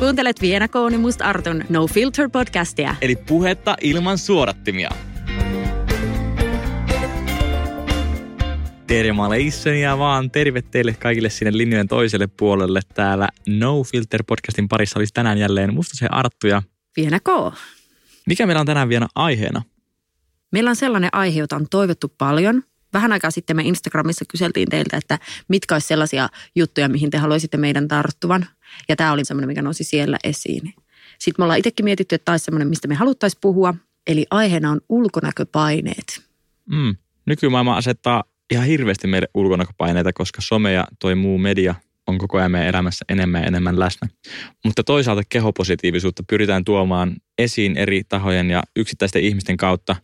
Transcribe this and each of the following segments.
Kuuntelet Viena Kooni Must Artun No Filter podcastia. Eli puhetta ilman suorattimia. Termaleissonia vaan terve teille kaikille sinne linjojen toiselle puolelle. Täällä No Filter podcastin parissa olisi tänään jälleen musta se Arttu ja Viena K. Mikä meillä on tänään vielä aiheena? Meillä on sellainen aihe, jota on toivottu paljon. Vähän aikaa sitten me Instagramissa kyseltiin teiltä, että mitkä olisi sellaisia juttuja, mihin te haluaisitte meidän tarttuvan. Ja tämä oli semmoinen, mikä nousi siellä esiin. Sitten me ollaan itsekin mietitty, että tämä olisi semmoinen, mistä me haluttaisiin puhua. Eli aiheena on ulkonäköpaineet. Mm. Nykymaailma asettaa ihan hirveästi meille ulkonäköpaineita, koska some ja toi muu media on koko ajan meidän elämässä enemmän ja enemmän läsnä. Mutta toisaalta kehopositiivisuutta pyritään tuomaan esiin eri tahojen ja yksittäisten ihmisten kautta.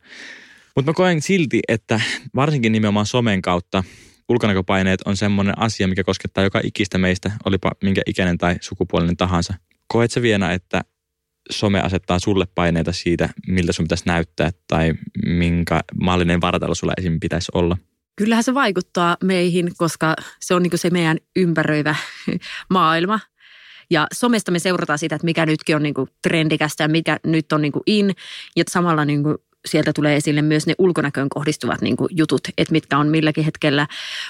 Mutta mä koen silti, että varsinkin nimenomaan somen kautta ulkonäköpaineet on semmoinen asia, mikä koskettaa joka ikistä meistä, olipa minkä ikäinen tai sukupuolinen tahansa. Koet se vielä, että some asettaa sulle paineita siitä, miltä sun pitäisi näyttää tai minkä mallinen vartalo sulla esim. pitäisi olla? Kyllähän se vaikuttaa meihin, koska se on niin se meidän ympäröivä maailma. Ja somesta me seurataan sitä, että mikä nytkin on niin trendikästä ja mikä nyt on niin in. Ja samalla niin sieltä tulee esille myös ne ulkonäköön kohdistuvat niin kuin jutut, että mitkä on milläkin hetkellä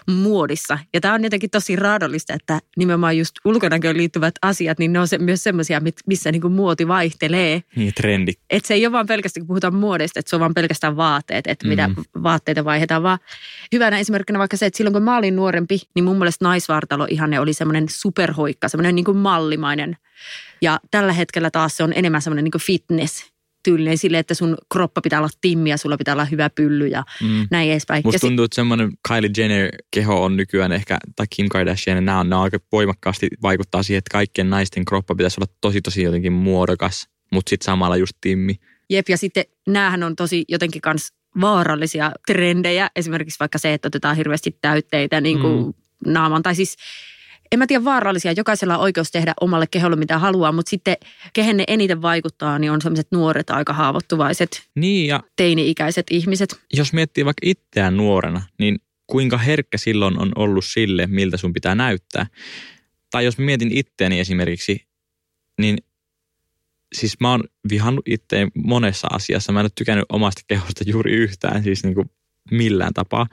muodissa. Ja tämä on jotenkin tosi raadollista, että nimenomaan just ulkonäköön liittyvät asiat, niin ne on se, myös semmoisia, missä niin kuin muoti vaihtelee. Niin, trendi. Että se ei ole vaan pelkästään, kun puhutaan muodista, että se on vaan pelkästään vaatteet, että mm. mitä vaatteita vaihdetaan, vaan hyvänä esimerkkinä vaikka se, että silloin kun mä olin nuorempi, niin mun mielestä naisvartalo ihanne oli semmoinen superhoikka, semmoinen niin kuin mallimainen. Ja tällä hetkellä taas se on enemmän semmoinen niin kuin fitness – tyylinen sille, että sun kroppa pitää olla timmi ja sulla pitää olla hyvä pylly ja mm. näin edespäin. Musta tuntuu, että semmoinen Kylie Jenner-keho on nykyään ehkä, tai Kim Kardashian, nämä on, nämä aika voimakkaasti vaikuttaa siihen, että kaikkien naisten kroppa pitäisi olla tosi tosi jotenkin muodokas, mutta sitten samalla just timmi. Jep, ja sitten näähän on tosi jotenkin kans vaarallisia trendejä. Esimerkiksi vaikka se, että otetaan hirveästi täytteitä niin kuin mm. naaman. Tai siis en mä tiedä vaarallisia, jokaisella on oikeus tehdä omalle keholle mitä haluaa, mutta sitten kehen ne eniten vaikuttaa, niin on sellaiset nuoret aika haavoittuvaiset niin ja teini-ikäiset ihmiset. Jos miettii vaikka itseään nuorena, niin kuinka herkkä silloin on ollut sille, miltä sun pitää näyttää. Tai jos mietin itteeni esimerkiksi, niin siis mä oon vihannut itteen monessa asiassa. Mä en ole tykännyt omasta kehosta juuri yhtään, siis niin kuin millään tapaa.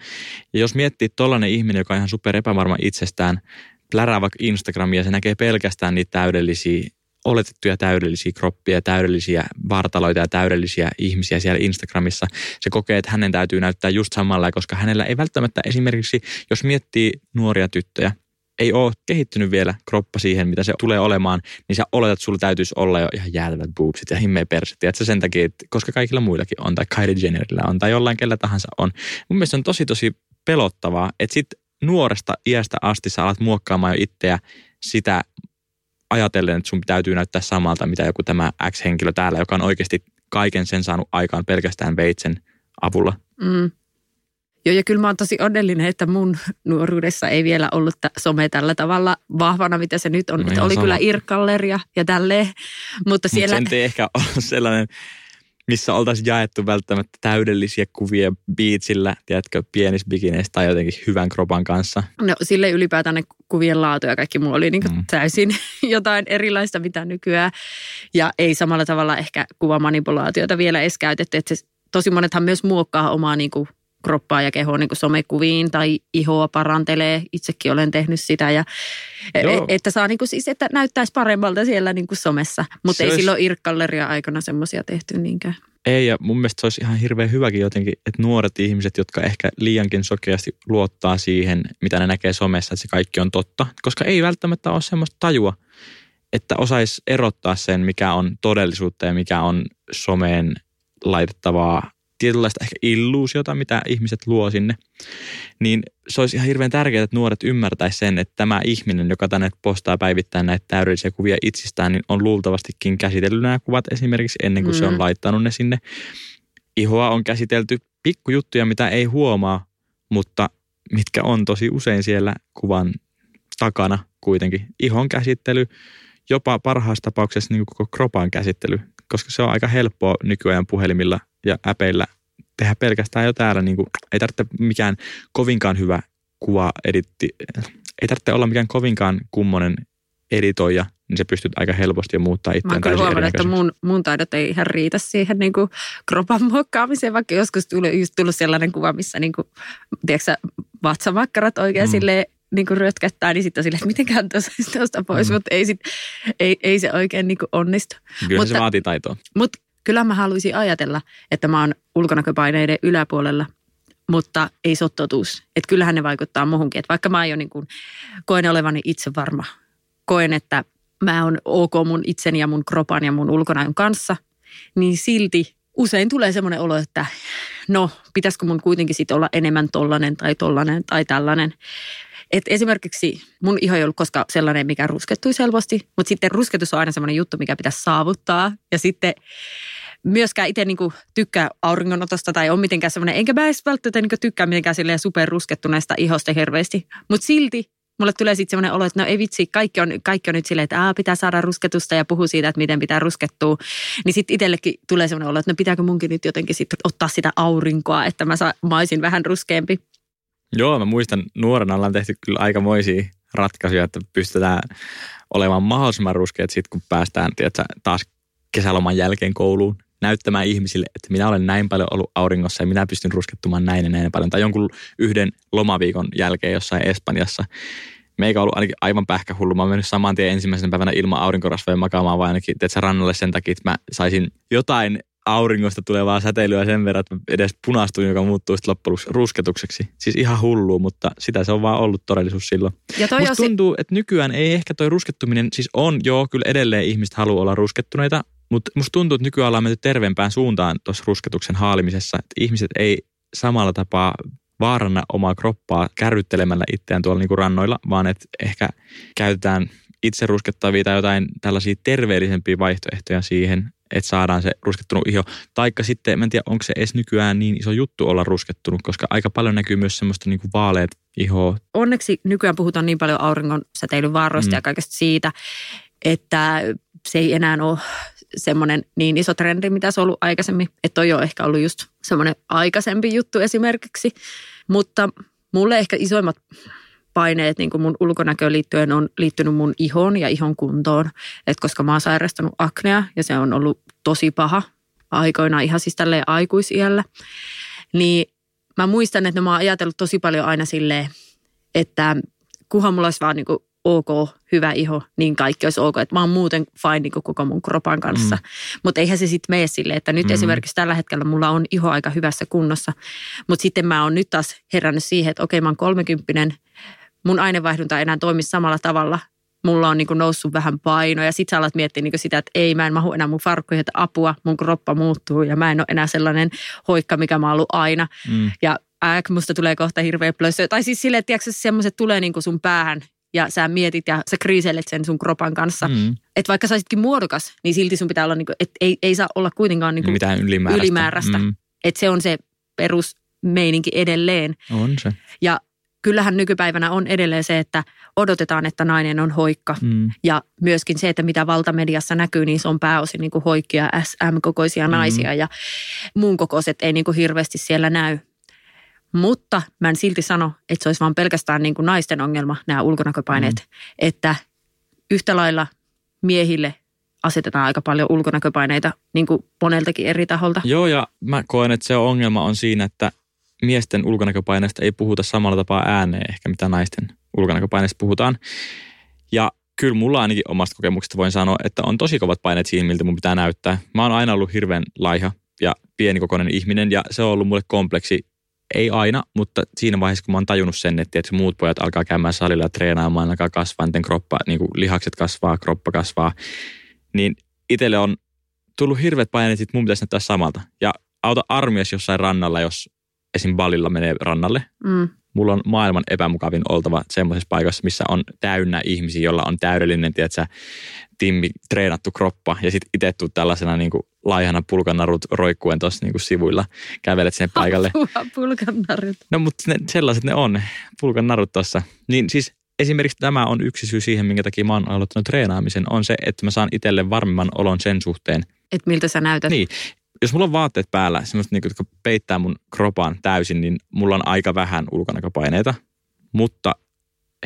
Ja jos miettii tollainen ihminen, joka on ihan super epävarma itsestään, plärää Instagramia, se näkee pelkästään niitä täydellisiä, oletettuja täydellisiä kroppia, täydellisiä vartaloita ja täydellisiä ihmisiä siellä Instagramissa. Se kokee, että hänen täytyy näyttää just samalla, koska hänellä ei välttämättä esimerkiksi, jos miettii nuoria tyttöjä, ei ole kehittynyt vielä kroppa siihen, mitä se tulee olemaan, niin sä oletat, että sulla täytyisi olla jo ihan jäätävät boobsit ja himmeä perset. että sen takia, että koska kaikilla muillakin on, tai Kylie Jennerillä on, tai jollain kellä tahansa on. Mun mielestä on tosi tosi pelottavaa, että sit nuoresta iästä asti sä alat muokkaamaan jo itseä sitä ajatellen, että sun täytyy näyttää samalta, mitä joku tämä X-henkilö täällä, joka on oikeasti kaiken sen saanut aikaan pelkästään veitsen avulla. Mm. Joo, ja kyllä mä oon tosi onnellinen, että mun nuoruudessa ei vielä ollut some tällä tavalla vahvana, mitä se nyt on. No että oli sama. kyllä irkalleria ja tälleen, mutta siellä... Mut sen ei ehkä ole sellainen missä oltaisiin jaettu välttämättä täydellisiä kuvia biitsillä, tiedätkö, pienissä bikineissä tai jotenkin hyvän kropan kanssa. No sille ylipäätään ne kuvien laatu ja kaikki muu oli niin mm. täysin jotain erilaista mitä nykyään. Ja ei samalla tavalla ehkä kuvamanipulaatiota vielä edes käytetty. Että se, tosi monethan myös muokkaa omaa niin kuin kroppaa ja kehoa niin somekuviin tai ihoa parantelee. Itsekin olen tehnyt sitä. Ja, e, että saa niin kuin siis, että näyttäisi paremmalta siellä niin kuin somessa. Mutta ei olisi... silloin irkkalleria aikana semmoisia tehty niinkään. Ei, ja mun mielestä se olisi ihan hirveän hyväkin jotenkin, että nuoret ihmiset, jotka ehkä liiankin sokeasti luottaa siihen, mitä ne näkee somessa, että se kaikki on totta. Koska ei välttämättä ole semmoista tajua, että osaisi erottaa sen, mikä on todellisuutta ja mikä on someen laitettavaa tietynlaista ehkä illuusiota, mitä ihmiset luo sinne, niin se olisi ihan hirveän tärkeää, että nuoret ymmärtäisivät sen, että tämä ihminen, joka tänne postaa päivittäin näitä täydellisiä kuvia itsestään, niin on luultavastikin käsitellyt nämä kuvat esimerkiksi ennen kuin mm. se on mm. laittanut ne sinne. Ihoa on käsitelty pikkujuttuja, mitä ei huomaa, mutta mitkä on tosi usein siellä kuvan takana kuitenkin. Ihon käsittely, jopa parhaassa tapauksessa niin koko kropan käsittely, koska se on aika helppoa nykyajan puhelimilla ja äpeillä tehdä pelkästään jo täällä. Niin kuin, ei tarvitse mikään kovinkaan hyvä kuva editti, ei tarvitse olla mikään kovinkaan kummonen editoija, niin sä pystyt aika helposti muuttaa Mä itseään oon kyllä huomannut, että mun, mun taidot ei ihan riitä siihen niin kuin kropan muokkaamiseen, vaikka joskus tuli, just tullut sellainen kuva, missä niin kuin, tiedätkö, vatsamakkarat oikein Mm. silleen niin kuin rötkättää, niin sitten on silleen, että mitenkään tuosta pois, Mm. mutta ei, sit, ei, ei se oikein niin kuin onnistu. Kyllä se mutta- vaatii taitoa. Mutta kyllä mä haluaisin ajatella, että mä oon ulkonäköpaineiden yläpuolella, mutta ei se ole totuus. Että kyllähän ne vaikuttaa muuhunkin. Että vaikka mä aion niin kuin, koen olevani itse varma, koen, että mä oon ok mun itseni ja mun kropan ja mun ulkonäön kanssa, niin silti usein tulee semmoinen olo, että no, pitäisikö mun kuitenkin sitten olla enemmän tollanen tai tollanen tai tällainen. Et esimerkiksi mun iho ei ollut koskaan sellainen, mikä ruskettui helposti, mutta sitten rusketus on aina semmoinen juttu, mikä pitäisi saavuttaa. Ja sitten myöskään itse niinku tykkää auringonotosta tai on mitenkään semmoinen, enkä mä edes välttämättä niinku tykkää mitenkään silleen superruskettuneesta ihosta hirveästi. Mutta silti mulle tulee sitten semmoinen olo, että no ei vitsi, kaikki on, kaikki on nyt silleen, että Aa, pitää saada rusketusta ja puhuu siitä, että miten pitää ruskettua. Niin sitten itsellekin tulee semmoinen olo, että no pitääkö munkin nyt jotenkin sitten ottaa sitä aurinkoa, että mä, saa, mä olisin vähän ruskeampi. Joo, mä muistan nuorena ollaan tehty kyllä aikamoisia ratkaisuja, että pystytään olemaan mahdollisimman ruskeat sitten, kun päästään tiedätkö, taas kesäloman jälkeen kouluun näyttämään ihmisille, että minä olen näin paljon ollut auringossa ja minä pystyn ruskettumaan näin ja näin paljon. Tai jonkun yhden lomaviikon jälkeen jossain Espanjassa. Meikä on ollut ainakin aivan pähkähullu. Mä oon mennyt saman tien ensimmäisenä päivänä ilman aurinkorasvoja makaamaan vaan ainakin tiedätkö, rannalle sen takia, että mä saisin jotain auringosta tulevaa säteilyä sen verran, että edes punastuin, joka muuttuu sitten loppujen rusketukseksi. Siis ihan hullua, mutta sitä se on vaan ollut todellisuus silloin. Ja toi Musta tuntuu, että nykyään ei ehkä toi ruskettuminen, siis on joo, kyllä edelleen ihmiset haluaa olla ruskettuneita, mutta musta tuntuu, että nykyään ollaan menty terveempään suuntaan tuossa rusketuksen haalimisessa, että ihmiset ei samalla tapaa vaaranna omaa kroppaa kärryttelemällä itseään tuolla niinku rannoilla, vaan että ehkä käytetään itse ruskettavia tai jotain tällaisia terveellisempiä vaihtoehtoja siihen, että saadaan se ruskettunut iho. Taikka sitten, mä en tiedä, onko se edes nykyään niin iso juttu olla ruskettunut, koska aika paljon näkyy myös semmoista niinku vaaleet ihoa onneksi nykyään puhutaan niin paljon auringon säteilyn vaaroista mm. ja kaikesta siitä, että se ei enää ole semmoinen niin iso trendi, mitä se on ollut aikaisemmin. Että toi on ehkä ollut just semmoinen aikaisempi juttu esimerkiksi. Mutta mulle ehkä isoimmat paineet niin kuin mun ulkonäköön liittyen on liittynyt mun ihon ja ihon kuntoon. Et koska mä oon sairastanut aknea ja se on ollut tosi paha aikoinaan ihan siis tälleen aikuisiällä. Niin mä muistan, että mä oon ajatellut tosi paljon aina silleen, että kunhan mulla olisi vaan niin kuin ok, hyvä iho, niin kaikki olisi ok. Että mä oon muuten fine niin kuin koko mun kropan kanssa. Mm. Mutta eihän se sitten mene silleen, että nyt mm. esimerkiksi tällä hetkellä mulla on iho aika hyvässä kunnossa. Mutta sitten mä oon nyt taas herännyt siihen, että okei mä oon kolmekymppinen, mun ainevaihdunta ei enää toimi samalla tavalla. Mulla on niin kuin noussut vähän paino ja sit sä alat miettiä niin kuin sitä, että ei mä en mahu enää mun farkkuihin, että apua, mun kroppa muuttuu ja mä en ole enää sellainen hoikka, mikä mä oon ollut aina. Mm. Ja ääk, musta tulee kohta hirveä plössö. Tai siis silleen, että semmoiset tulee niinku sun päähän ja sä mietit ja sä kriiselet sen sun kropan kanssa. Mm. Mm. Että vaikka sä olisitkin muodokas, niin silti sun pitää olla, niinku, että ei, ei saa olla kuitenkaan niinku, Mitään ylimääräistä. ylimääräistä. Mm. että se on se perusmeininki edelleen. On se. Ja kyllähän nykypäivänä on edelleen se, että odotetaan, että nainen on hoikka. Mm. Ja myöskin se, että mitä valtamediassa näkyy, niin se on pääosin niin kuin hoikkia SM-kokoisia Mm. naisia ja muun kokoiset ei niin kuin hirveästi siellä näy. Mutta mä en silti sano, että se olisi vaan pelkästään niin kuin naisten ongelma, nämä ulkonäköpaineet. Mm. Että yhtä lailla miehille asetetaan aika paljon ulkonäköpaineita niin kuin moneltakin eri taholta. Joo, ja mä koen, että se ongelma on siinä, että miesten ulkonäköpaineesta ei puhuta samalla tapaa ääneen ehkä, mitä naisten ulkonäköpaineesta puhutaan. Ja kyllä mulla ainakin omasta kokemuksesta voin sanoa, että on tosi kovat paineet siinä, miltä mun pitää näyttää. Mä oon aina ollut hirveän laiha ja pienikokoinen ihminen ja se on ollut mulle kompleksi. Ei aina, mutta siinä vaiheessa, kun mä oon tajunnut sen, että, että muut pojat alkaa käymään salilla ja treenaamaan, alkaa kasvaa, niiden kroppa, niin kuin lihakset kasvaa, kroppa kasvaa, niin itselle on tullut hirveät paineet, että mun pitäisi näyttää samalta. Ja auta armias jossain rannalla, jos esim. balilla menee rannalle. Mm. Mulla on maailman epämukavin oltava semmoisessa paikassa, missä on täynnä ihmisiä, jolla on täydellinen, tiedätkö, timmi, treenattu kroppa. Ja sitten itse tuu tällaisena niin kuin laihana pulkanarut roikkuen tuossa niin sivuilla. Kävelet sinne paikalle. Apua, pulkannarit. No mutta ne, sellaiset ne on, pulkan narut tuossa. Niin siis esimerkiksi tämä on yksi syy siihen, minkä takia mä oon aloittanut treenaamisen, on se, että mä saan itselle varmemman olon sen suhteen. Että miltä sä näytät. Niin, jos mulla on vaatteet päällä, semmoiset, niin, jotka peittää mun kropan täysin, niin mulla on aika vähän ulkonäköpaineita. Mutta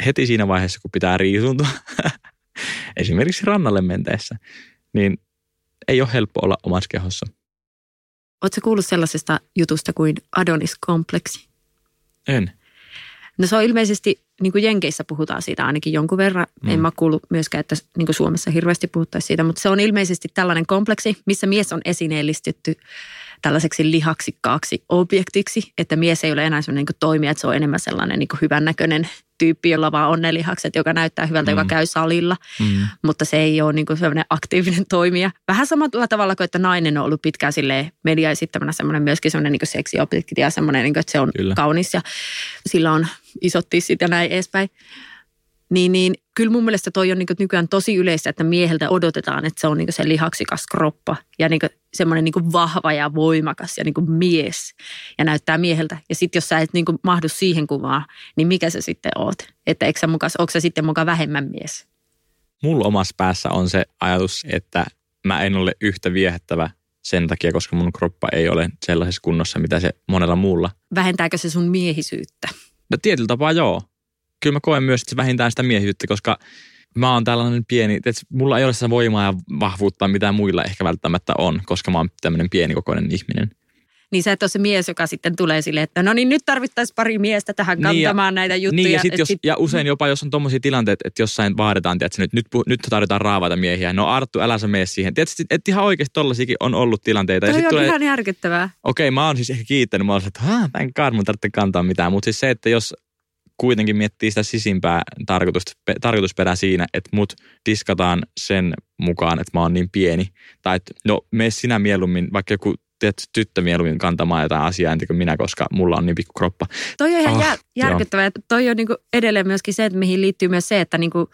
heti siinä vaiheessa, kun pitää riisuntua, esimerkiksi rannalle menteessä, niin ei ole helppo olla omassa kehossa. Oletko kuullut sellaisesta jutusta kuin Adonis-kompleksi? En. No se on ilmeisesti, niin kuin Jenkeissä puhutaan siitä ainakin jonkun verran. Mm. En mä kuullut myöskään, että niin kuin Suomessa hirveästi puhuttaisiin siitä, mutta se on ilmeisesti tällainen kompleksi, missä mies on esineellistetty tällaiseksi lihaksikkaaksi objektiksi, että mies ei ole enää sellainen niin toimija, että se on enemmän sellainen niin hyvännäköinen tyyppi, jolla vaan on ne lihakset, joka näyttää hyvältä, mm. joka käy salilla, mm. mutta se ei ole niin kuin sellainen aktiivinen toimija. Vähän samalla tavalla kuin, että nainen on ollut pitkään silleen media esittämänä semmoinen myöskin semmoinen niin seksiobjekti ja semmoinen, niin kuin, että se on Kyllä. kaunis ja sillä on isot tissit ja näin edespäin. Niin, niin kyllä mun mielestä toi on niin nykyään tosi yleistä, että mieheltä odotetaan, että se on niin se lihaksikas kroppa ja niin semmoinen niin vahva ja voimakas ja niin mies ja näyttää mieheltä. Ja sitten jos sä et niin mahdu siihen kuvaan, niin mikä sä sitten oot? Että eikö sä mukas, onko sä sitten mukaan vähemmän mies? Mulla omassa päässä on se ajatus, että mä en ole yhtä viehättävä sen takia, koska mun kroppa ei ole sellaisessa kunnossa, mitä se monella muulla. Vähentääkö se sun miehisyyttä? No tietyllä tapaa joo kyllä mä koen myös että se vähintään sitä miehisyyttä, koska mä oon tällainen pieni, että mulla ei ole sitä voimaa ja vahvuutta, mitä muilla ehkä välttämättä on, koska mä oon tämmöinen pienikokoinen ihminen. Niin sä et ole se mies, joka sitten tulee sille, että no niin nyt tarvittaisiin pari miestä tähän kantamaan niin ja, näitä juttuja. Niin ja, sit jos, sit... ja usein jopa jos on tommosia tilanteita, että jossain vaaditaan, että nyt, nyt, nyt tarvitaan raavaita miehiä. No Arttu, älä sä mene siihen. Tietysti, että ihan oikeasti tollasikin on ollut tilanteita. Toi ja on tulee, ihan järkyttävää. Okei, okay, mä oon siis ehkä kiittänyt. Mä oon että thank god, mun tarvitse kantaa mitään. Mutta siis se, että jos kuitenkin miettii sitä sisimpää tarkoitusperää siinä, että mut diskataan sen mukaan, että mä oon niin pieni. Tai että no me sinä mieluummin, vaikka joku tiedät, tyttö mieluummin kantamaan jotain asiaa entä kuin minä, koska mulla on niin pikku kroppa. Toi on ihan oh, jär, järkyttävää. Joo. Toi on niinku edelleen myöskin se, että mihin liittyy myös se, että niinku,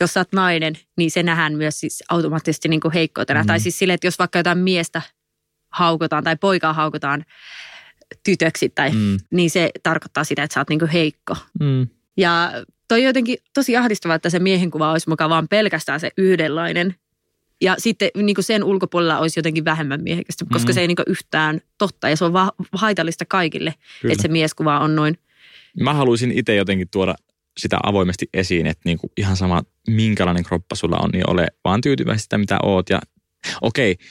jos sä oot nainen, niin se nähdään myös siis automaattisesti niinku heikkoutena. Mm. Tai siis sille, että jos vaikka jotain miestä haukotaan tai poikaa haukotaan, tytöksi, tai, mm. niin se tarkoittaa sitä, että sä oot niinku heikko. Mm. Ja toi jotenkin tosi ahdistavaa, että se miehen kuva olisi mukaan vaan pelkästään se yhdenlainen. Ja sitten niin kuin sen ulkopuolella olisi jotenkin vähemmän miehekästä, koska mm. se ei niin yhtään totta. Ja se on va- haitallista kaikille, Kyllä. että se mieskuva on noin. Mä haluaisin itse jotenkin tuoda sitä avoimesti esiin, että niin kuin ihan sama minkälainen kroppa sulla on, niin ole vaan tyytyväinen sitä, mitä oot. Ja okei, okay,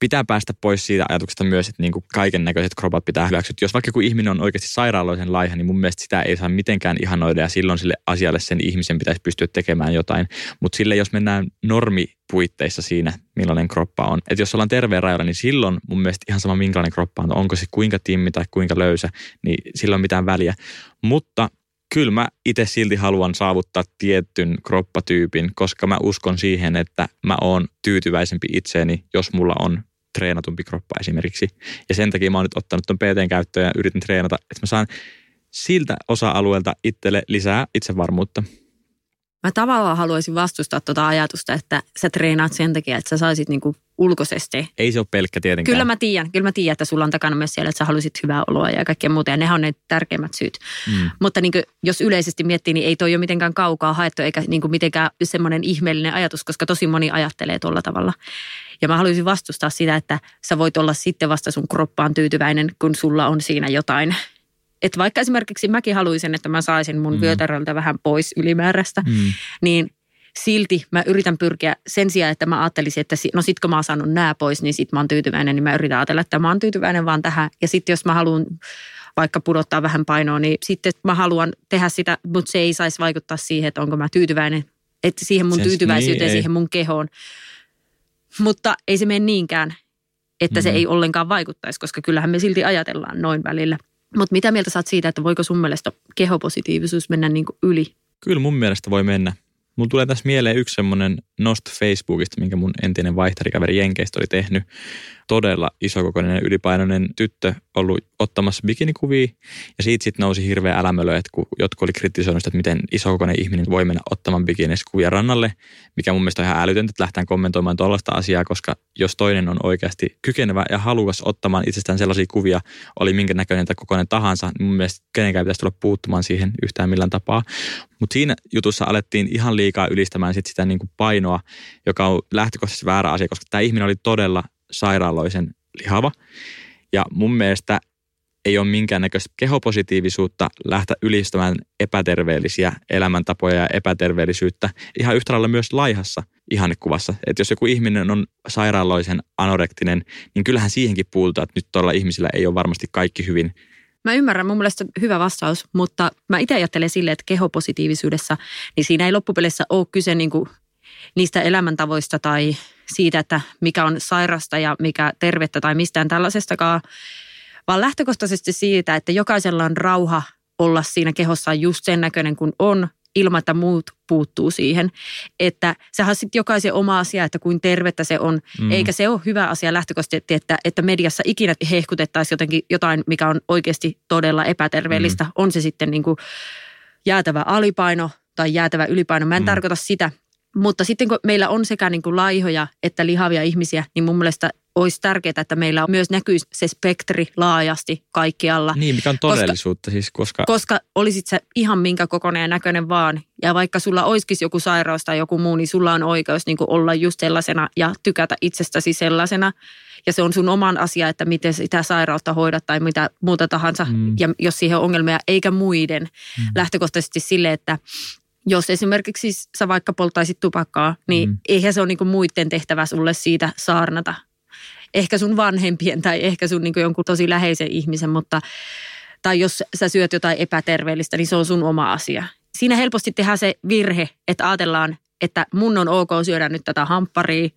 pitää päästä pois siitä ajatuksesta myös, että niin kuin kaiken näköiset kropat pitää hyväksyä. Jos vaikka joku ihminen on oikeasti sairaaloisen laiha, niin mun mielestä sitä ei saa mitenkään ihanoida ja silloin sille asialle sen ihmisen pitäisi pystyä tekemään jotain. Mutta sille, jos mennään normipuitteissa siinä, millainen kroppa on. Että jos ollaan terveen rajalla, niin silloin mun mielestä ihan sama minkälainen kroppa on. Onko se kuinka timmi tai kuinka löysä, niin silloin mitään väliä. Mutta kyllä mä itse silti haluan saavuttaa tietyn kroppatyypin, koska mä uskon siihen, että mä oon tyytyväisempi itseeni, jos mulla on treenatumpi kroppa esimerkiksi. Ja sen takia mä oon nyt ottanut tuon PTn käyttöön ja yritin treenata, että mä saan siltä osa-alueelta itselle lisää itsevarmuutta. Mä tavallaan haluaisin vastustaa tuota ajatusta, että sä treenaat sen takia, että sä saisit niinku ulkoisesti. Ei se ole pelkkä tietenkään. Kyllä mä tiedän, kyllä mä tiedän, että sulla on takana myös siellä, että sä haluaisit hyvää oloa ja kaikkea muuta. Ja ne on ne tärkeimmät syyt. Mm. Mutta niin kuin, jos yleisesti miettii, niin ei toi ole mitenkään kaukaa haettu eikä niin kuin mitenkään semmoinen ihmeellinen ajatus, koska tosi moni ajattelee tuolla tavalla. Ja mä haluaisin vastustaa sitä, että sä voit olla sitten vasta sun kroppaan tyytyväinen, kun sulla on siinä jotain. Että vaikka esimerkiksi mäkin haluaisin, että mä saisin mun mm. vyötäröltä vähän pois ylimääräistä, mm. niin silti mä yritän pyrkiä sen sijaan, että mä ajattelisin, että no sit kun mä oon saanut nää pois, niin sit mä oon tyytyväinen, niin mä yritän ajatella, että mä oon tyytyväinen vaan tähän. Ja sitten jos mä haluan vaikka pudottaa vähän painoa, niin sitten mä haluan tehdä sitä, mutta se ei saisi vaikuttaa siihen, että onko mä tyytyväinen, että siihen mun tyytyväisyyteen, niin, siihen mun kehoon. Mutta ei se mene niinkään, että mm-hmm. se ei ollenkaan vaikuttaisi, koska kyllähän me silti ajatellaan noin välillä. Mutta mitä mieltä saat siitä, että voiko sun mielestä kehopositiivisuus mennä niin kuin yli? Kyllä mun mielestä voi mennä. Mulla tulee tässä mieleen yksi semmoinen nosto Facebookista, minkä mun entinen vaihtarikaveri Jenkeistä oli tehnyt. Todella isokokoinen ylipainoinen tyttö ollut ottamassa bikinikuvia. Ja siitä sitten nousi hirveä älämölö, että kun jotkut oli kritisoinut että miten isokokoinen ihminen voi mennä ottamaan kuvia rannalle, mikä mun mielestä on ihan älytöntä, että lähtään kommentoimaan tuollaista asiaa, koska jos toinen on oikeasti kykenevä ja halukas ottamaan itsestään sellaisia kuvia, oli minkä näköinen tai kokoinen tahansa, niin mun mielestä kenenkään pitäisi tulla puuttumaan siihen yhtään millään tapaa. Mutta siinä jutussa alettiin ihan liikaa ylistämään sit sitä niin painoa, joka on lähtökohtaisesti väärä asia, koska tämä ihminen oli todella sairaaloisen lihava. Ja mun mielestä ei ole minkäännäköistä kehopositiivisuutta lähteä ylistämään epäterveellisiä elämäntapoja ja epäterveellisyyttä. Ihan yhtä lailla myös laihassa ihannekuvassa. Että jos joku ihminen on sairaaloisen anorektinen, niin kyllähän siihenkin puhutaan, että nyt tuolla ihmisillä ei ole varmasti kaikki hyvin. Mä ymmärrän, mun mielestä hyvä vastaus, mutta mä itse ajattelen silleen, että kehopositiivisuudessa, niin siinä ei loppupeleissä ole kyse niin kuin niistä elämäntavoista tai siitä, että mikä on sairasta ja mikä tervettä tai mistään tällaisestakaan, vaan lähtökohtaisesti siitä, että jokaisella on rauha olla siinä kehossaan just sen näköinen kuin on, ilman että muut puuttuu siihen. Että sehän on sitten jokaisen oma asia, että kuin tervettä se on. Mm. Eikä se ole hyvä asia lähtökohtaisesti, että, että mediassa ikinä hehkutettaisiin jotenkin jotain, mikä on oikeasti todella epäterveellistä. Mm. On se sitten niin kuin jäätävä alipaino tai jäätävä ylipaino. Mä en mm. tarkoita sitä, mutta sitten kun meillä on sekä niin kuin laihoja että lihavia ihmisiä, niin mun mielestä olisi tärkeää, että meillä myös näkyisi se spektri laajasti kaikkialla. Niin, mikä on todellisuutta koska, siis, koska... Koska olisit se ihan minkä kokoinen ja näköinen vaan. Ja vaikka sulla olisikin joku sairaus tai joku muu, niin sulla on oikeus niin kuin olla just sellaisena ja tykätä itsestäsi sellaisena. Ja se on sun oman asia, että miten sitä sairautta hoidat tai mitä muuta tahansa. Mm. Ja jos siihen on ongelmia, eikä muiden. Mm. Lähtökohtaisesti sille, että jos esimerkiksi sä vaikka polttaisit tupakkaa, niin mm. eihän se ole niin muiden tehtävä sulle siitä saarnata. Ehkä sun vanhempien tai ehkä sun niin jonkun tosi läheisen ihmisen, mutta tai jos sä syöt jotain epäterveellistä, niin se on sun oma asia. Siinä helposti tehdään se virhe, että ajatellaan, että mun on ok syödä nyt tätä hampparia,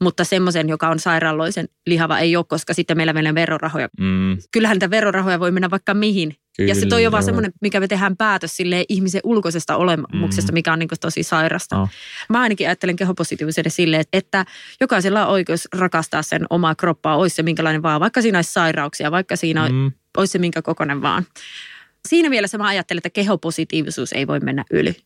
mutta semmoisen, joka on sairaaloisen lihava, ei ole, koska sitten meillä menee verorahoja. Mm. Kyllähän niitä verorahoja voi mennä vaikka mihin. Kyllä, ja se toi on vaan semmoinen, mikä me tehdään päätös sille ihmisen ulkoisesta olemuksesta, mm. mikä on niin tosi sairasta. Oh. Mä ainakin ajattelen kehopositiivisuuden silleen, että jokaisella on oikeus rakastaa sen omaa kroppaa, olisi se minkälainen vaan, vaikka siinä olisi sairauksia, vaikka siinä mm. olisi se minkä kokoinen vaan. Siinä mielessä mä ajattelen, että kehopositiivisuus ei voi mennä yli.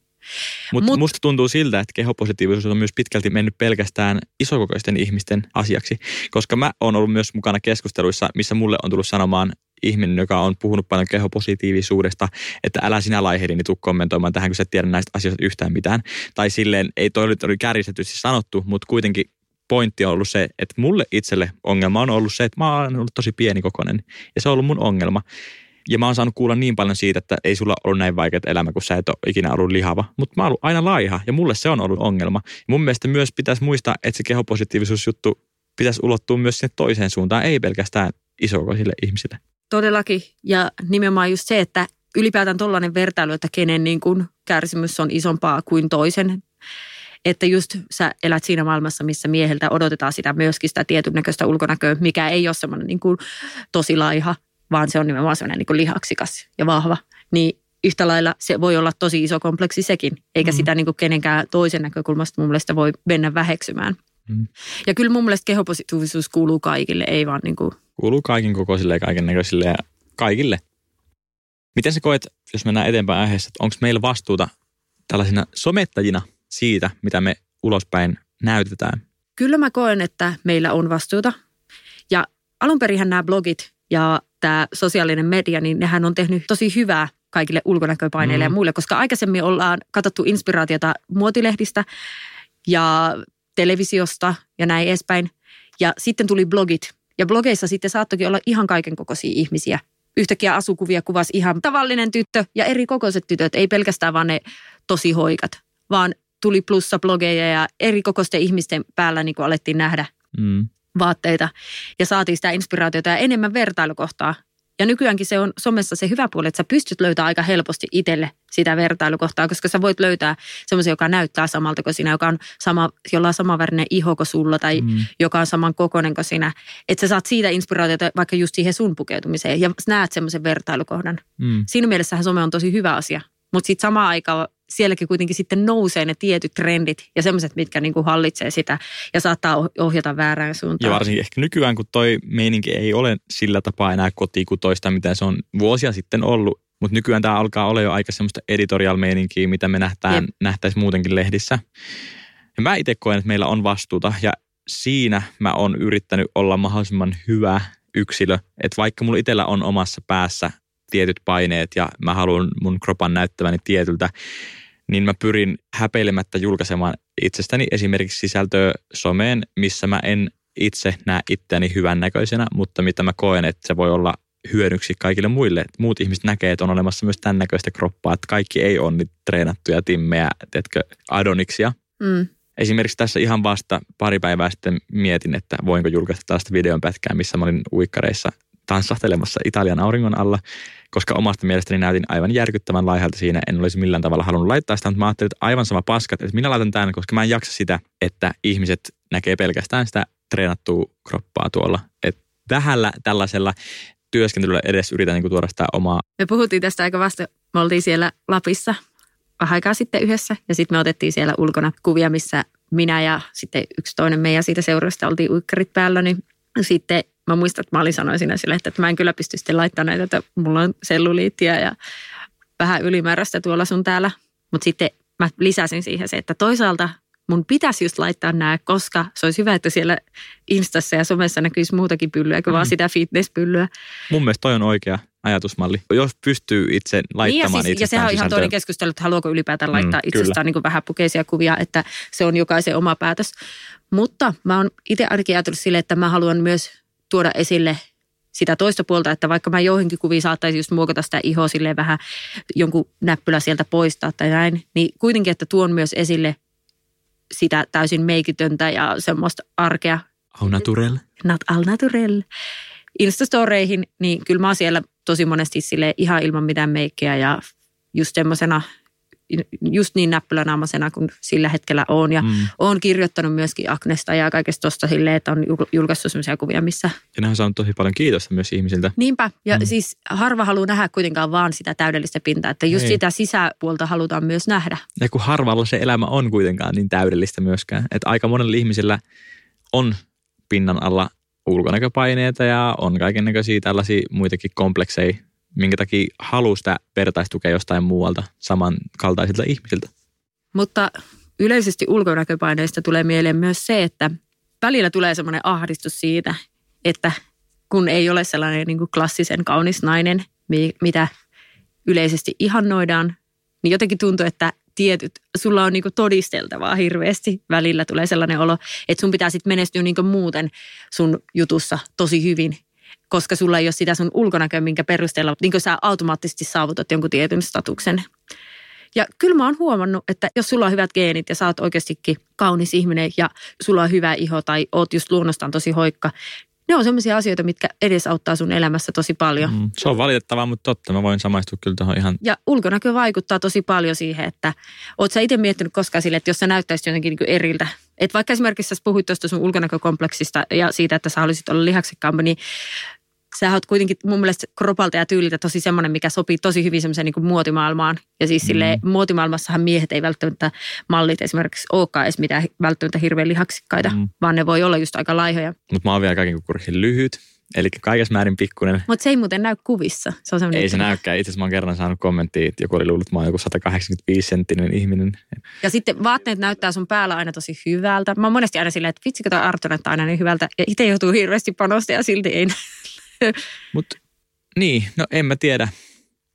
Mut Mut, musta tuntuu siltä, että kehopositiivisuus on myös pitkälti mennyt pelkästään isokokoisten ihmisten asiaksi, koska mä oon ollut myös mukana keskusteluissa, missä mulle on tullut sanomaan ihminen, joka on puhunut paljon kehopositiivisuudesta, että älä sinä laiheri, niin tuu kommentoimaan tähän, kun sä et tiedä näistä asioista yhtään mitään. Tai silleen, ei toi oli kärjistetysti sanottu, mutta kuitenkin pointti on ollut se, että mulle itselle ongelma on ollut se, että mä oon ollut tosi pienikokoinen ja se on ollut mun ongelma. Ja mä oon saanut kuulla niin paljon siitä, että ei sulla ollut näin vaikeat elämä, kun sä et ole ikinä ollut lihava. Mutta mä oon ollut aina laiha ja mulle se on ollut ongelma. Ja mun mielestä myös pitäisi muistaa, että se kehopositiivisuusjuttu pitäisi ulottua myös sinne toiseen suuntaan, ei pelkästään isokoisille ihmisille. Todellakin. Ja nimenomaan just se, että ylipäätään tuollainen vertailu, että kenen niin kuin kärsimys on isompaa kuin toisen. Että just sä elät siinä maailmassa, missä mieheltä odotetaan sitä myöskin sitä tietyn näköistä ulkonäköä, mikä ei ole semmoinen niin kuin tosi laiha, vaan se on nimenomaan semmoinen niin kuin lihaksikas ja vahva. Niin yhtä lailla se voi olla tosi iso kompleksi sekin, eikä mm. sitä niin kuin kenenkään toisen näkökulmasta mun mielestä voi mennä väheksymään. Mm. Ja kyllä mun mielestä kehopositiivisuus kuuluu kaikille, ei vaan niin kuin... Kuuluu kaikin kokoisille ja kaiken näköisille ja kaikille. Miten sä koet, jos mennään eteenpäin aiheessa, että onko meillä vastuuta tällaisina somettajina siitä, mitä me ulospäin näytetään? Kyllä mä koen, että meillä on vastuuta. Ja alun nämä blogit ja tämä sosiaalinen media, niin nehän on tehnyt tosi hyvää kaikille ulkonäköpaineille mm. ja muille, koska aikaisemmin ollaan katsottu inspiraatiota muotilehdistä ja televisiosta ja näin edespäin. Ja sitten tuli blogit. Ja blogeissa sitten saattokin olla ihan kaiken kokoisia ihmisiä. Yhtäkkiä asukuvia kuvasi ihan tavallinen tyttö ja eri kokoiset tytöt, ei pelkästään vaan ne tosi hoikat, vaan tuli plussa blogeja ja eri kokoisten ihmisten päällä niin kuin alettiin nähdä mm. vaatteita. Ja saatiin sitä inspiraatiota ja enemmän vertailukohtaa ja nykyäänkin se on somessa se hyvä puoli, että sä pystyt löytämään aika helposti itselle sitä vertailukohtaa, koska sä voit löytää semmoisen, joka näyttää samalta kuin sinä, joka on sama, jolla on samanvärinen iho kuin sulla tai mm. joka on saman kokoinen kuin sinä. Että sä saat siitä inspiraatiota vaikka just siihen sun pukeutumiseen ja näet semmoisen vertailukohdan. Mm. Siinä mielessähän some on tosi hyvä asia. Mutta sitten samaan aikaan sielläkin kuitenkin sitten nousee ne tietyt trendit ja semmoiset, mitkä niin kuin hallitsee sitä ja saattaa ohjata väärään suuntaan. Ja varsinkin ehkä nykyään, kun toi meininki ei ole sillä tapaa enää kotikutoista, mitä se on vuosia sitten ollut, mutta nykyään tämä alkaa olla jo aika semmoista editorial-meininkiä, mitä me nähtään, nähtäisiin muutenkin lehdissä. Ja mä itse koen, että meillä on vastuuta ja siinä mä oon yrittänyt olla mahdollisimman hyvä yksilö. Että vaikka mulla itsellä on omassa päässä tietyt paineet ja mä haluan mun kropan näyttäväni tietyltä, niin mä pyrin häpeilemättä julkaisemaan itsestäni esimerkiksi sisältöä someen, missä mä en itse näe itseäni hyvännäköisenä, mutta mitä mä koen, että se voi olla hyödyksi kaikille muille. Muut ihmiset näkee, että on olemassa myös tämän näköistä kroppaa, että kaikki ei ole niitä treenattuja timmejä, teetkö, adoniksia. Mm. Esimerkiksi tässä ihan vasta pari päivää sitten mietin, että voinko julkaista tällaista videon pätkää, missä mä olin uikkareissa tanssahtelemassa Italian auringon alla, koska omasta mielestäni näytin aivan järkyttävän laihalta siinä. En olisi millään tavalla halunnut laittaa sitä, mutta mä ajattelin, että aivan sama paskat, että minä laitan tämän, koska mä en jaksa sitä, että ihmiset näkee pelkästään sitä treenattua kroppaa tuolla. Et vähällä tällaisella työskentelyllä edes yritän niin tuoda sitä omaa. Me puhuttiin tästä aika vasta. Me oltiin siellä Lapissa vähän aikaa sitten yhdessä ja sitten me otettiin siellä ulkona kuvia, missä minä ja sitten yksi toinen meidän siitä seurasta oltiin uikkarit päällä, niin sitten mä muistan, että mä olin sanoin siinä sille, että mä en kyllä pysty sitten laittamaan näitä, että mulla on selluliittiä ja vähän ylimääräistä tuolla sun täällä. Mutta sitten mä lisäsin siihen se, että toisaalta mun pitäisi just laittaa nämä, koska se olisi hyvä, että siellä Instassa ja somessa näkyisi muutakin pyllyä kuin mm. vaan sitä fitnesspyllyä. Mun mielestä toi on oikea ajatusmalli. Jos pystyy itse laittamaan niin ja, siis, ja sehän on ihan toinen keskustelu, että haluaako ylipäätään laittaa mm, itsestään niin vähän pukeisia kuvia, että se on jokaisen oma päätös. Mutta mä oon itse ainakin ajatellut sille, että mä haluan myös tuoda esille sitä toista puolta, että vaikka mä joihinkin kuviin saattaisin just muokata sitä ihoa silleen vähän jonkun näppylä sieltä poistaa tai näin, niin kuitenkin, että tuon myös esille sitä täysin meikitöntä ja semmoista arkea. Au naturel. Not al naturel. Instastoreihin, niin kyllä mä oon siellä tosi monesti sille ihan ilman mitään meikkiä ja just semmoisena just niin näppylänaamaisena kuin sillä hetkellä on. Ja mm. olen kirjoittanut myöskin Agnesta ja kaikesta tuosta silleen, että on julkaissut sellaisia kuvia, missä... Ja nehän saanut tosi paljon kiitosta myös ihmisiltä. Niinpä. Ja mm. siis harva haluaa nähdä kuitenkaan vaan sitä täydellistä pintaa, että just Ei. sitä sisäpuolta halutaan myös nähdä. Ja kun harvalla se elämä on kuitenkaan niin täydellistä myöskään. Että aika monella ihmisellä on pinnan alla ulkonäköpaineita ja on kaiken näköisiä tällaisia muitakin komplekseja, minkä takia haluaa sitä vertaistukea jostain muualta samankaltaisilta ihmisiltä. Mutta yleisesti ulkonäköpaineista tulee mieleen myös se, että välillä tulee semmoinen ahdistus siitä, että kun ei ole sellainen niin kuin klassisen kaunis nainen, mitä yleisesti ihannoidaan, niin jotenkin tuntuu, että tietyt, sulla on niinku todisteltavaa hirveästi. Välillä tulee sellainen olo, että sun pitää sitten menestyä niinku muuten sun jutussa tosi hyvin, koska sulla ei ole sitä sun ulkonäköä, minkä perusteella niin sä automaattisesti saavutat jonkun tietyn statuksen. Ja kyllä mä oon huomannut, että jos sulla on hyvät geenit ja sä oot oikeastikin kaunis ihminen ja sulla on hyvä iho tai oot just luonnostaan tosi hoikka, ne on sellaisia asioita, mitkä edesauttaa sun elämässä tosi paljon. Mm, se on valitettavaa, mutta totta. Mä voin samaistua kyllä tuohon ihan... Ja ulkonäkö vaikuttaa tosi paljon siihen, että oot sä itse miettinyt koskaan sille, että jos sä näyttäisit jotenkin niin eriltä. Että vaikka esimerkiksi sä puhuit tuosta sun ulkonäkökompleksista ja siitä, että sä haluaisit olla lihaksikkaampi, niin sä oot kuitenkin mun mielestä kropalta ja tyyliltä tosi semmoinen, mikä sopii tosi hyvin semmoiseen niin muotimaailmaan. Ja siis sille mm. muotimaailmassahan miehet ei välttämättä mallit esimerkiksi olekaan edes mitään välttämättä hirveän lihaksikkaita, mm. vaan ne voi olla just aika laihoja. Mutta mä oon vielä kaiken kukkurisin lyhyt, Eli kaikessa määrin pikkuinen. Mutta se ei muuten näy kuvissa. Se on ei se näykään. Itse asiassa mä oon kerran saanut kommenttia, että joku oli luullut, että mä oon joku 185 senttinen ihminen. Ja sitten vaatteet näyttää sun päällä aina tosi hyvältä. Mä oon monesti aina silleen, että vitsikö toi Arto näyttää aina niin hyvältä. Ja itse joutuu hirveästi panosta ja silti ei Mutta niin, no en mä tiedä.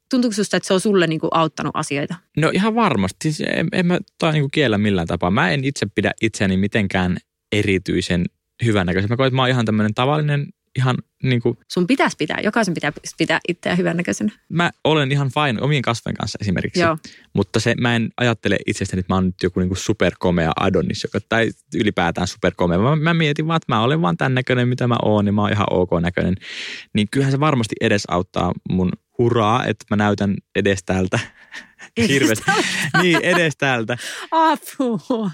Tuntuuko susta, että se on sulle niinku auttanut asioita? No ihan varmasti. Siis en, en mä toi niinku kiellä millään tapaa. Mä en itse pidä itseäni mitenkään erityisen hyvännäköisen. Mä koen, että mä oon ihan tämmöinen tavallinen ihan niin kuin, Sun pitäisi pitää, jokaisen pitää pitää itseään hyvännäköisenä. Mä olen ihan fine omien kasvojen kanssa esimerkiksi, Joo. mutta se, mä en ajattele itsestäni, että mä oon nyt joku niin kuin superkomea Adonis, joka, tai ylipäätään superkomea. Mä, mä mietin vaan, että mä olen vaan tämän näköinen, mitä mä oon, niin mä oon ihan ok näköinen. Niin kyllähän se varmasti edesauttaa mun huraa, että mä näytän edes täältä. Hirveästi. niin, edes täältä. Apua.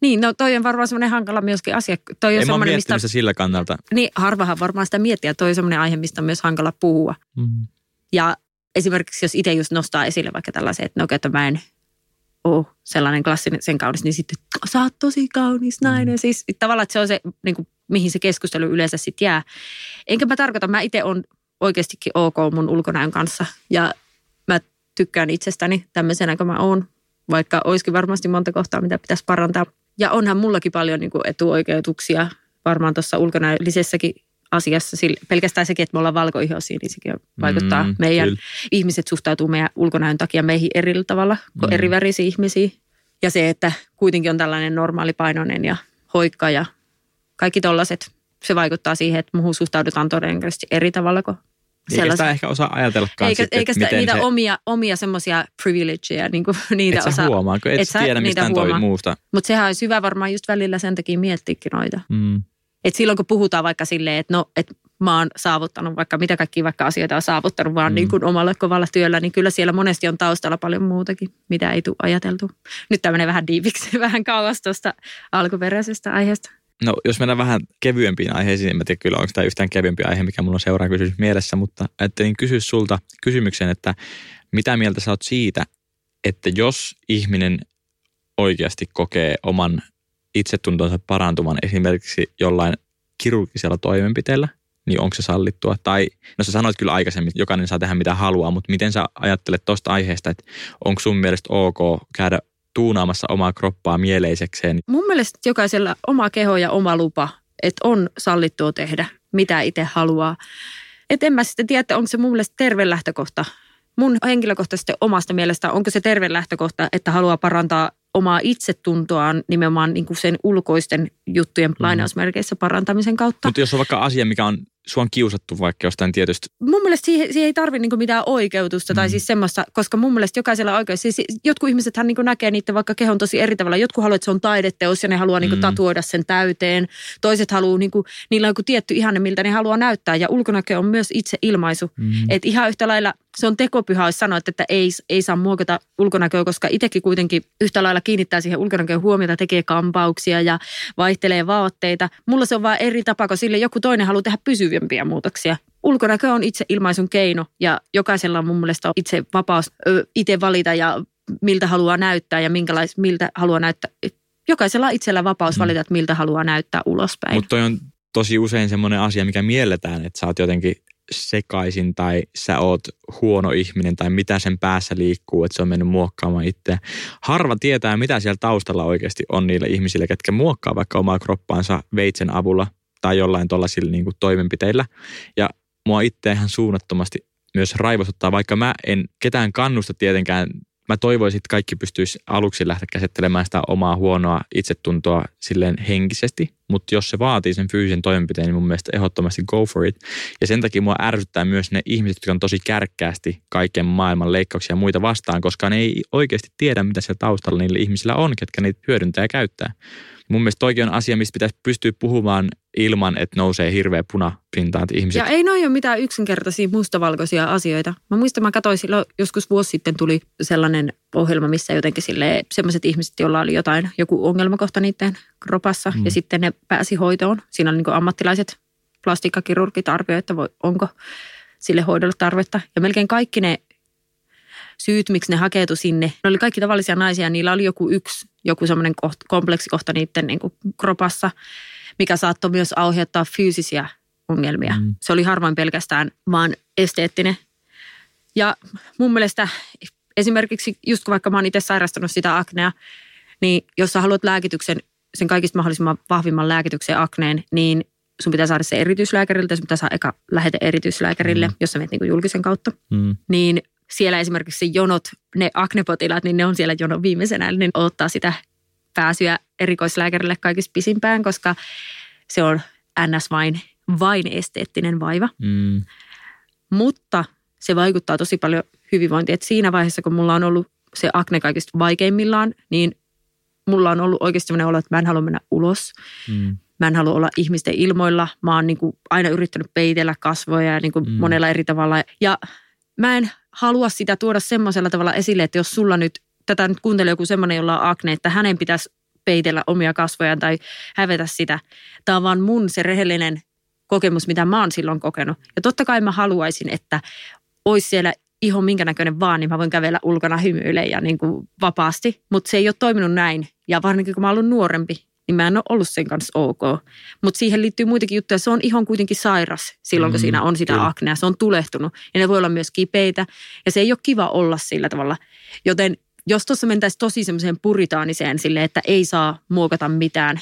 Niin, no toi on varmaan semmoinen hankala myöskin asia. Toi on en mä mistä, sillä kannalta. Niin, harvahan varmaan sitä miettiä. Toi on semmoinen aihe, mistä on myös hankala puhua. Mm. Ja esimerkiksi jos itse just nostaa esille vaikka tällaisen, että no että mä en ole sellainen klassinen sen kaunis, niin sitten sä oot tosi kaunis nainen. Mm. Siis tavallaan, että se on se, niin kuin, mihin se keskustelu yleensä sitten jää. Enkä mä tarkoita, mä itse on oikeastikin ok mun ulkonäön kanssa ja mä tykkään itsestäni tämmöisenä kuin mä oon, vaikka olisikin varmasti monta kohtaa, mitä pitäisi parantaa. Ja onhan mullakin paljon niin kuin etuoikeutuksia varmaan tuossa ulkonäöllisessäkin asiassa. Pelkästään sekin, että me ollaan valkoihoisia, niin sekin vaikuttaa mm, meidän, kyllä. ihmiset suhtautuu meidän ulkonäön takia meihin eri tavalla kuin mm. eri värisiä ihmisiä. Ja se, että kuitenkin on tällainen normaalipainoinen ja hoikka ja kaikki tollaiset, se vaikuttaa siihen, että muuhun suhtaudutaan todennäköisesti eri tavalla kuin Eikä sitä ehkä osaa ajatellakaan eikä, sitten, eikä sitä, miten niitä se, omia, omia semmoisia privilegeja, niin kuin, niitä et sä osaa. huomaa, kun et, et sä tiedä mistään toi muusta. Mutta sehän olisi hyvä varmaan just välillä sen takia miettiäkin noita. Mm. Et silloin kun puhutaan vaikka silleen, että no, et mä oon saavuttanut vaikka mitä kaikki vaikka asioita on saavuttanut vaan mm. niin kuin omalla kovalla työllä, niin kyllä siellä monesti on taustalla paljon muutakin, mitä ei tule ajateltu. Nyt tämä menee vähän diiviksi, vähän kauas tuosta alkuperäisestä aiheesta. No jos mennään vähän kevyempiin aiheisiin, en tiedä kyllä onko tämä yhtään kevyempi aihe, mikä mulla on seuraava kysymys mielessä, mutta ajattelin kysyä sulta kysymyksen, että mitä mieltä sä oot siitä, että jos ihminen oikeasti kokee oman itsetuntonsa parantuman esimerkiksi jollain kirurgisella toimenpiteellä, niin onko se sallittua? Tai, no sä sanoit kyllä aikaisemmin, jokainen saa tehdä mitä haluaa, mutta miten sä ajattelet tuosta aiheesta, että onko sun mielestä ok käydä tuunaamassa omaa kroppaa mieleisekseen Mun mielestä jokaisella oma keho ja oma lupa, että on sallittua tehdä, mitä itse haluaa. Et en mä sitten tiedä, että onko se mun mielestä terve lähtökohta. Mun henkilökohtaisesti omasta mielestä, onko se terve lähtökohta, että haluaa parantaa omaa itsetuntoaan nimenomaan niin kuin sen ulkoisten juttujen lainausmerkeissä parantamisen kautta. Mutta jos on vaikka asia, mikä on sua on kiusattu vaikka jostain tietystä, mun mielestä siihen, siihen ei tarvitse niinku mitään oikeutusta tai Mm. siis semmoista, koska mun mielestä jokaisella oikeus. Siis jotkut ihmisethän niinku näkee niiden vaikka kehon tosi eri tavalla. Jotkut haluaa, että se on taideteos ja ne haluaa niinku Mm. tatuoida sen täyteen. Toiset haluaa, niinku, niillä on joku tietty ihanne, miltä ne haluaa näyttää. Ja ulkonäkö on myös itse ilmaisu. mm. Et ihan yhtä lailla se on tekopyhä, jos sanoa, että ei, ei saa muokata ulkonäköä, koska itsekin kuitenkin yhtä lailla kiinnittää siihen ulkonäköön huomiota, tekee kampauksia ja vaihtelee vaatteita. Mulla se on vaan eri tapa, kun sille joku toinen haluaa tehdä pysyvämpiä muutoksia. Ulkonäkö on itse ilmaisun keino ja jokaisella on mun mielestä itse vapaus ö, itse valita ja miltä haluaa näyttää ja minkälais, miltä haluaa näyttää. Jokaisella on itsellä vapaus Mm. valita, että miltä haluaa näyttää ulospäin. Mutta on tosi usein semmoinen asia, mikä mielletään, että sä oot jotenkin sekaisin tai sä oot huono ihminen tai mitä sen päässä liikkuu, että se on mennyt muokkaamaan itseä. Harva tietää, mitä siellä taustalla oikeasti on niillä ihmisillä, ketkä muokkaa vaikka omaa kroppaansa veitsen avulla tai jollain tuollaisilla niin toimenpiteillä. Ja mua itse ihan suunnattomasti myös raivostuttaa, vaikka mä en ketään kannusta tietenkään mä toivoisin, että kaikki pystyisi aluksi lähteä käsittelemään sitä omaa huonoa itsetuntoa silleen henkisesti, mutta jos se vaatii sen fyysisen toimenpiteen, niin mun mielestä ehdottomasti go for it. Ja sen takia mua ärsyttää myös ne ihmiset, jotka on tosi kärkkäästi kaiken maailman leikkauksia ja muita vastaan, koska ne ei oikeasti tiedä, mitä siellä taustalla niillä ihmisillä on, ketkä niitä hyödyntää ja käyttää. Mun mielestä toikin on asia, mistä pitäisi pystyä puhumaan ilman, että nousee hirveä punapintaan, että ihmiset Ja ei noin ole mitään yksinkertaisia mustavalkoisia asioita. Mä muistan, mä katsoin silloin, joskus vuosi sitten tuli sellainen ohjelma, missä jotenkin sille semmoiset ihmiset, joilla oli jotain, joku ongelmakohta niiden kropassa mm. ja sitten ne pääsi hoitoon. Siinä oli niin ammattilaiset plastiikkakirurgit arvioivat, että voi, onko sille hoidolle tarvetta. Ja melkein kaikki ne syyt, miksi ne hakeutu sinne, ne oli kaikki tavallisia naisia, niillä oli joku yksi, joku semmoinen koht, kompleksikohta niiden niin kuin kropassa, mikä saattoi myös aiheuttaa fyysisiä ongelmia. Mm. Se oli harvoin pelkästään vaan esteettinen. Ja mun mielestä esimerkiksi just kun vaikka mä oon itse sairastanut sitä aknea, niin jos sä haluat lääkityksen, sen kaikista mahdollisimman vahvimman lääkityksen akneen, niin sun pitää saada se erityislääkäriltä, sun pitää saada eka lähete erityislääkärille, mm. jos sä menet niin julkisen kautta mm, niin siellä esimerkiksi jonot, ne aknepotilaat, niin ne on siellä jonon viimeisenä, ne ottaa sitä pääsyä erikoislääkärille kaikista pisimpään, koska se on ns. vain, vain esteettinen vaiva. mm, Mutta se vaikuttaa tosi paljon hyvinvointiin. Et siinä vaiheessa, kun mulla on ollut se akne kaikista vaikeimmillaan, niin mulla on ollut oikeasti sellainen olo, että mä en halua mennä ulos. mm, Mä en halua olla ihmisten ilmoilla. Mä oon niin kuin aina yrittänyt peitellä kasvoja ja niin kuin mm. monella eri tavalla. Ja mä en halua sitä tuoda semmoisella tavalla esille, että jos sulla nyt, tätä nyt kuuntelee joku semmoinen, jolla on akne, että hänen pitäisi peitellä omia kasvojaan tai hävetä sitä. Tämä on vaan mun se rehellinen kokemus, mitä mä oon silloin kokenut. Ja totta kai mä haluaisin, että olisi siellä iho minkä näköinen vaan, niin mä voin kävellä ulkona hymyille ja niin kuin vapaasti. Mutta se ei ole toiminut näin. Ja varsinkin kun mä oon ollut nuorempi, niin mä en ole ollut sen kanssa ok. Mutta siihen liittyy muitakin juttuja. Se on ihon kuitenkin sairas silloin, kun Mm, siinä on sitä kyllä. aknea. Se on tulehtunut. Ja ne voi olla myös kipeitä. Ja se ei ole kiva olla sillä tavalla. Joten jos tuossa mentäisiin tosi semmoiseen puritaaniseen silleen, että ei saa muokata mitään,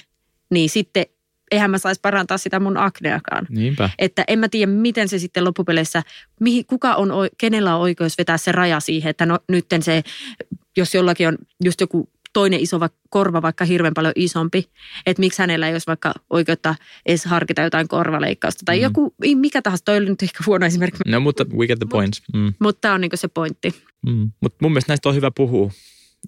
niin sitten eihän mä saisi parantaa sitä mun akneakaan. niinpä. Että en mä tiedä, miten se sitten loppupeleissä, mihin, kuka on, kenellä on oikeus vetää se raja siihen, että no nytten se, jos jollakin on just joku toinen iso va- korva vaikka hirveän paljon isompi, että miksi hänellä ei olisi vaikka oikeutta edes harkita jotain korvaleikkausta tai Mm. joku, mikä tahansa, toi oli nyt ehkä huono esimerkki, No mutta we get the points. Mm. mutta tämä on niin se pointti. Mm. Mutta mun mielestä näistä on hyvä puhua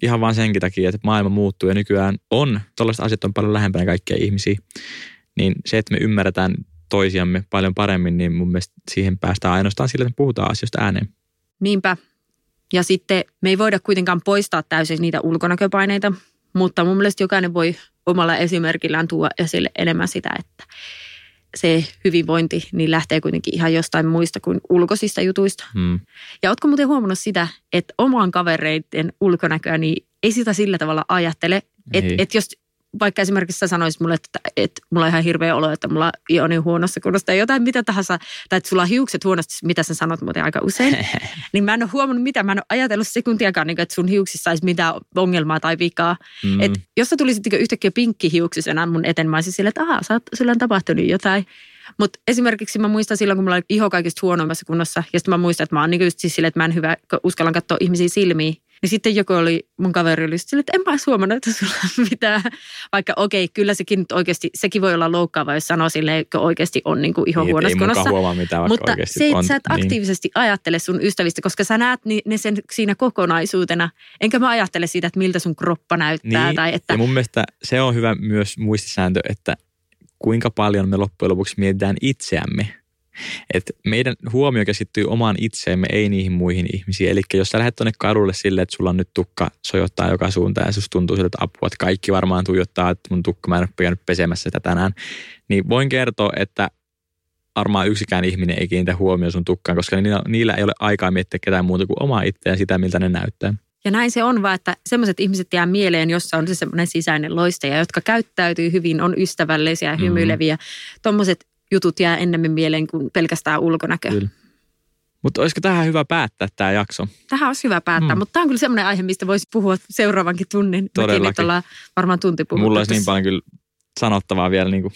ihan vaan senkin takia, että maailma muuttuu ja nykyään on, tällaiset asiat on paljon lähempänä kaikkia ihmisiä. Niin se, että me ymmärretään toisiamme paljon paremmin, niin mun mielestä siihen päästään ainoastaan sillä, että me puhutaan asioista ääneen. Niinpä. Ja sitten me ei voida kuitenkaan poistaa täysin niitä ulkonäköpaineita, mutta mun mielestä jokainen voi omalla esimerkillään tuoda esille enemmän sitä, että se hyvinvointi niin lähtee kuitenkin ihan jostain muista kuin ulkoisista jutuista. Mm. Ja ootko muuten huomannut sitä, että oman kavereiden ulkonäköä, niin ei sitä sillä tavalla ajattele, että Ei. et jos vaikka esimerkiksi sä sanoisit mulle, että, että mulla on ihan hirveä olo, että mulla on niin huonossa kunnossa tai jotain mitä tahansa, tai että sulla on hiukset huonosti, mitä sä sanot muuten aika usein, niin mä en ole huomannut mitään, mä en ole ajatellut sekuntiakaan, niin kuin, että sun hiuksissa olisi mitään ongelmaa tai vikaa. Mm. Et jos sä tulisit niin yhtäkkiä pinkkihiuksisena mun eteen, mä olisin silleen, että aha, sä oot, sulla on tapahtunut jotain. Mutta esimerkiksi mä muistan silloin, kun mulla oli iho kaikista huonoimmassa kunnossa, ja sitten mä muistan, että mä oon niin just siis silleen, että mä en hyvä, uskallan katsoa ihmisiä silmiin. Niin sitten joku oli, mun kaveri oli silleen, että en mä huomannut, että sulla on mitään. Vaikka okei, kyllä sekin nyt oikeasti, sekin voi olla loukkaava, jos sanoo silleen, että oikeasti on niin kuin iho Niin, huonossa kunnossa. mitään, Mutta se, että on. sä et niin. aktiivisesti ajattele sun ystävistä, koska sä näet ne sen siinä kokonaisuutena. Enkä mä ajattele siitä, että miltä sun kroppa näyttää. Niin, tai että, Ja mun mielestä se on hyvä myös muistisääntö, että kuinka paljon me loppujen lopuksi mietitään itseämme. Et meidän huomio keskittyy omaan itseemme, ei niihin muihin ihmisiin. Eli jos sä lähdet tuonne kadulle silleen, että sulla on nyt tukka sojottaa joka suuntaan ja susta tuntuu siltä, että apua, että kaikki varmaan tuijottaa, että mun tukka mä en ole käynyt pesemässä sitä tänään, niin voin kertoa, että varmaan yksikään ihminen ei kiinnitä huomioon sun tukkaan, koska niillä, niillä ei ole aikaa miettiä ketään muuta kuin omaa itseään sitä, miltä ne näyttää. ja näin se on vaan, että semmoiset ihmiset jää mieleen, jossa on se semmoinen sisäinen loistaja, jotka käyttäytyy hyvin, on ystävällisiä ja Mm. hymyileviä. Tuommoiset jutut jää ennemmin mieleen kuin pelkästään ulkonäkö. Kyllä. Mutta olisiko tähän hyvä päättää tämä jakso? Tähän olisi hyvä päättää, Mm. mutta tämä on kyllä semmoinen aihe, mistä voisi puhua seuraavankin tunnin. Mekin nyt Todellakin. ollaan varmaan tunti puhuttu. Mulla olisi niin paljon kyllä sanottavaa vielä niin kuin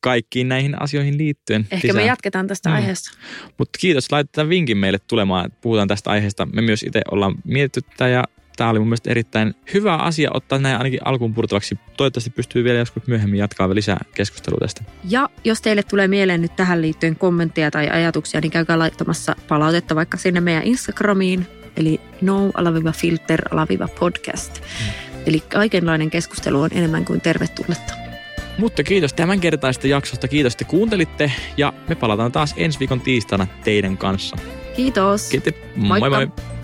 kaikkiin näihin asioihin liittyen. Ehkä me jatketaan tästä Mm. aiheesta. Mutta kiitos, laitetaan vinkin meille tulemaan, että puhutaan tästä aiheesta. Me myös itse ollaan mietitty tätä ja tämä oli mun mielestä erittäin hyvä asia ottaa näin ainakin alkuun purtavaksi. Toivottavasti pystyy vielä joskus myöhemmin jatkaa lisää keskustelua tästä. Ja jos teille tulee mieleen nyt tähän liittyen kommentteja tai ajatuksia, niin käykää laittamassa palautetta vaikka sinne meidän Instagramiin, eli no-filter-podcast. Eli kaikenlainen keskustelu on enemmän kuin tervetulletta. Mutta kiitos tämänkertaisesta jaksosta. Kiitos, että kuuntelitte ja me palataan taas ensi viikon tiistaina teidän kanssa. Kiitos! Kiitos. Moikka. Moi moi!